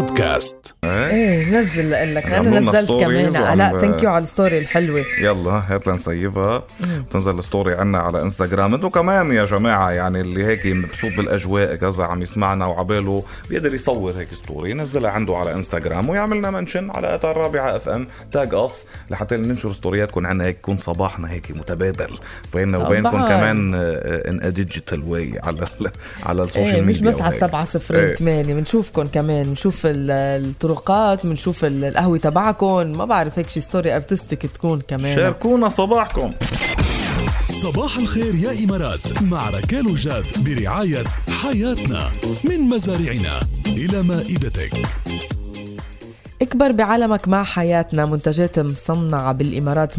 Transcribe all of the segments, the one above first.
بودكاست. إيه نزل لك أنا نزلت كمان. علاء thank you على ال story الحلوة. يلا هات لنسيفها بتنزل ال story عنا على انستغرام أنتوا كمان يا جماعة يعني اللي هيك مبسوط بالأجواء كذا عم يسمعنا وعباله بيقدر يصور هيك story ينزلها عنده على انستغرام ويعملنا mention على اثر الرابعة FM تاج اس لحتى ننشر ستورياتكم عنا هيك يكون صباحنا هيك متبادل. بيننا وبينكم. كمان in digital way على على السوشيال ميديا مش بس على وهيك. السبعة صفرين إيه. ثمانية بنشوفكم كمان بنشوف الطرقات بنشوف ال- القهوة تبعكم. ما بعرف هيك شي story artistic تكون كمان. شاركونا صباحكم. صباح الخير يا إمارات مع ركال وجاد برعاية حياتنا من مزارعنا إلى مائدتك. اكبر بعالمك مع حياتنا. منتجات مصنعة بالإمارات 100%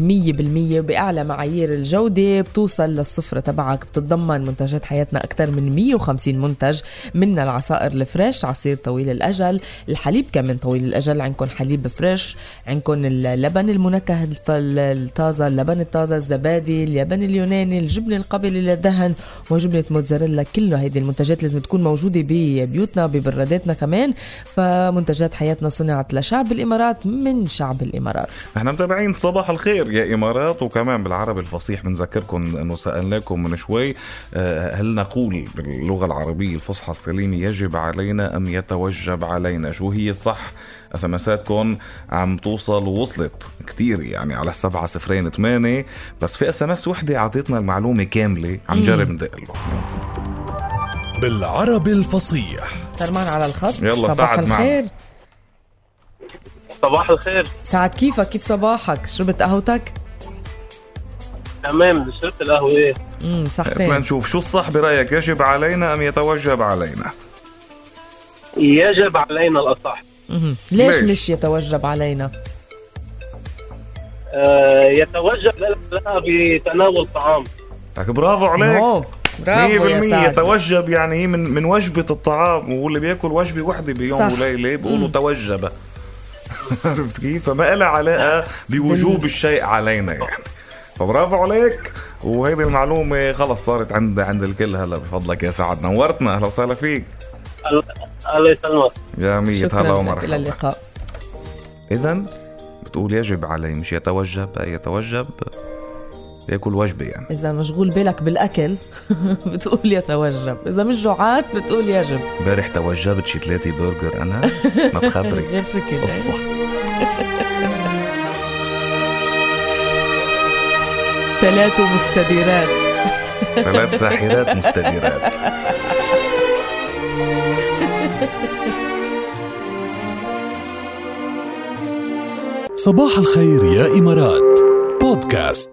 بأعلى معايير الجودة بتوصل للصفرة تبعك. بتتضمن منتجات حياتنا أكثر من 150 منتج منها العصائر الفريش عصير طويل الأجل الحليب كمان طويل الأجل. عندكم حليب فريش عندكم اللبن المنكه الط- الطازة اللبن الطازة الزبادي اليابان اليوناني الجبن القابل للدهن وجبنة موتزاريلا. كله هيدي المنتجات لازم تكون موجودة ببيوتنا ببراداتنا كمان. فمنتجات حياتنا صنعت لشعب الإمارات من شعب الإمارات. إحنا متابعين صباح الخير يا إمارات وكمان بالعربي الفصيح بنذكركم إنه سألناكم من شوي آه، هل نقول باللغة العربية الفصحى السليمة يجب علينا أم يتوجب علينا؟ شو هي الصح؟ اسمساتكم عم توصل ووصلت كتير يعني على السبعة صفرين ثمانية بس في SMS وحدة اعطيتنا المعلومة كاملة عم نجرب ندق له. بالعربي الفصيح. معنا على الخط يلا، صباح سعد معنا. صباح الخير. سعد كيفك؟ كيف صباحك؟ شربت قهوتك؟ تمام شربت القهوة إيه؟ امم صحتين نشوف شو الصح برأيك يجب علينا أم يتوجب علينا؟ يجب علينا الأصح. مهم. ليش, ليش؟ مش يتوجب علينا؟ آه يتوجب لنا بتناول طعام لك برافو عليك. أوه، برافو يا 100% سعد. يتوجب يعني هي من من وجبة الطعام واللي بيأكل وجبة واحدة بيوم صح. وليلة بيقولوا توجب. عرفت كيف؟ فما لها علاقة بوجوب الشيء علينا يعني. فبرافو عليك. وهيدي المعلومة خلص صارت عند عند الكل. هلا بفضلك يا سعد. نورتنا. أهلا وسهلا فيك. الله- يسلمك يا مية. هلا لك. إلى ومرحبا اللقاء. اذا بتقول يجب علي مش يتوجب. يتوجب؟ ياكل وجبة يعني. إذا مشغول بالك بالأكل بتقول يتوجب إذا مش جوعات بتقول يجب. امبارح توجبت شي ثلاثة برجر أنا ما بخبرك. غير شكل قصة. ثلاث مستديرات. ثلاث ساحرات مستديرات. صباح الخير يا إمارات. بودكاست.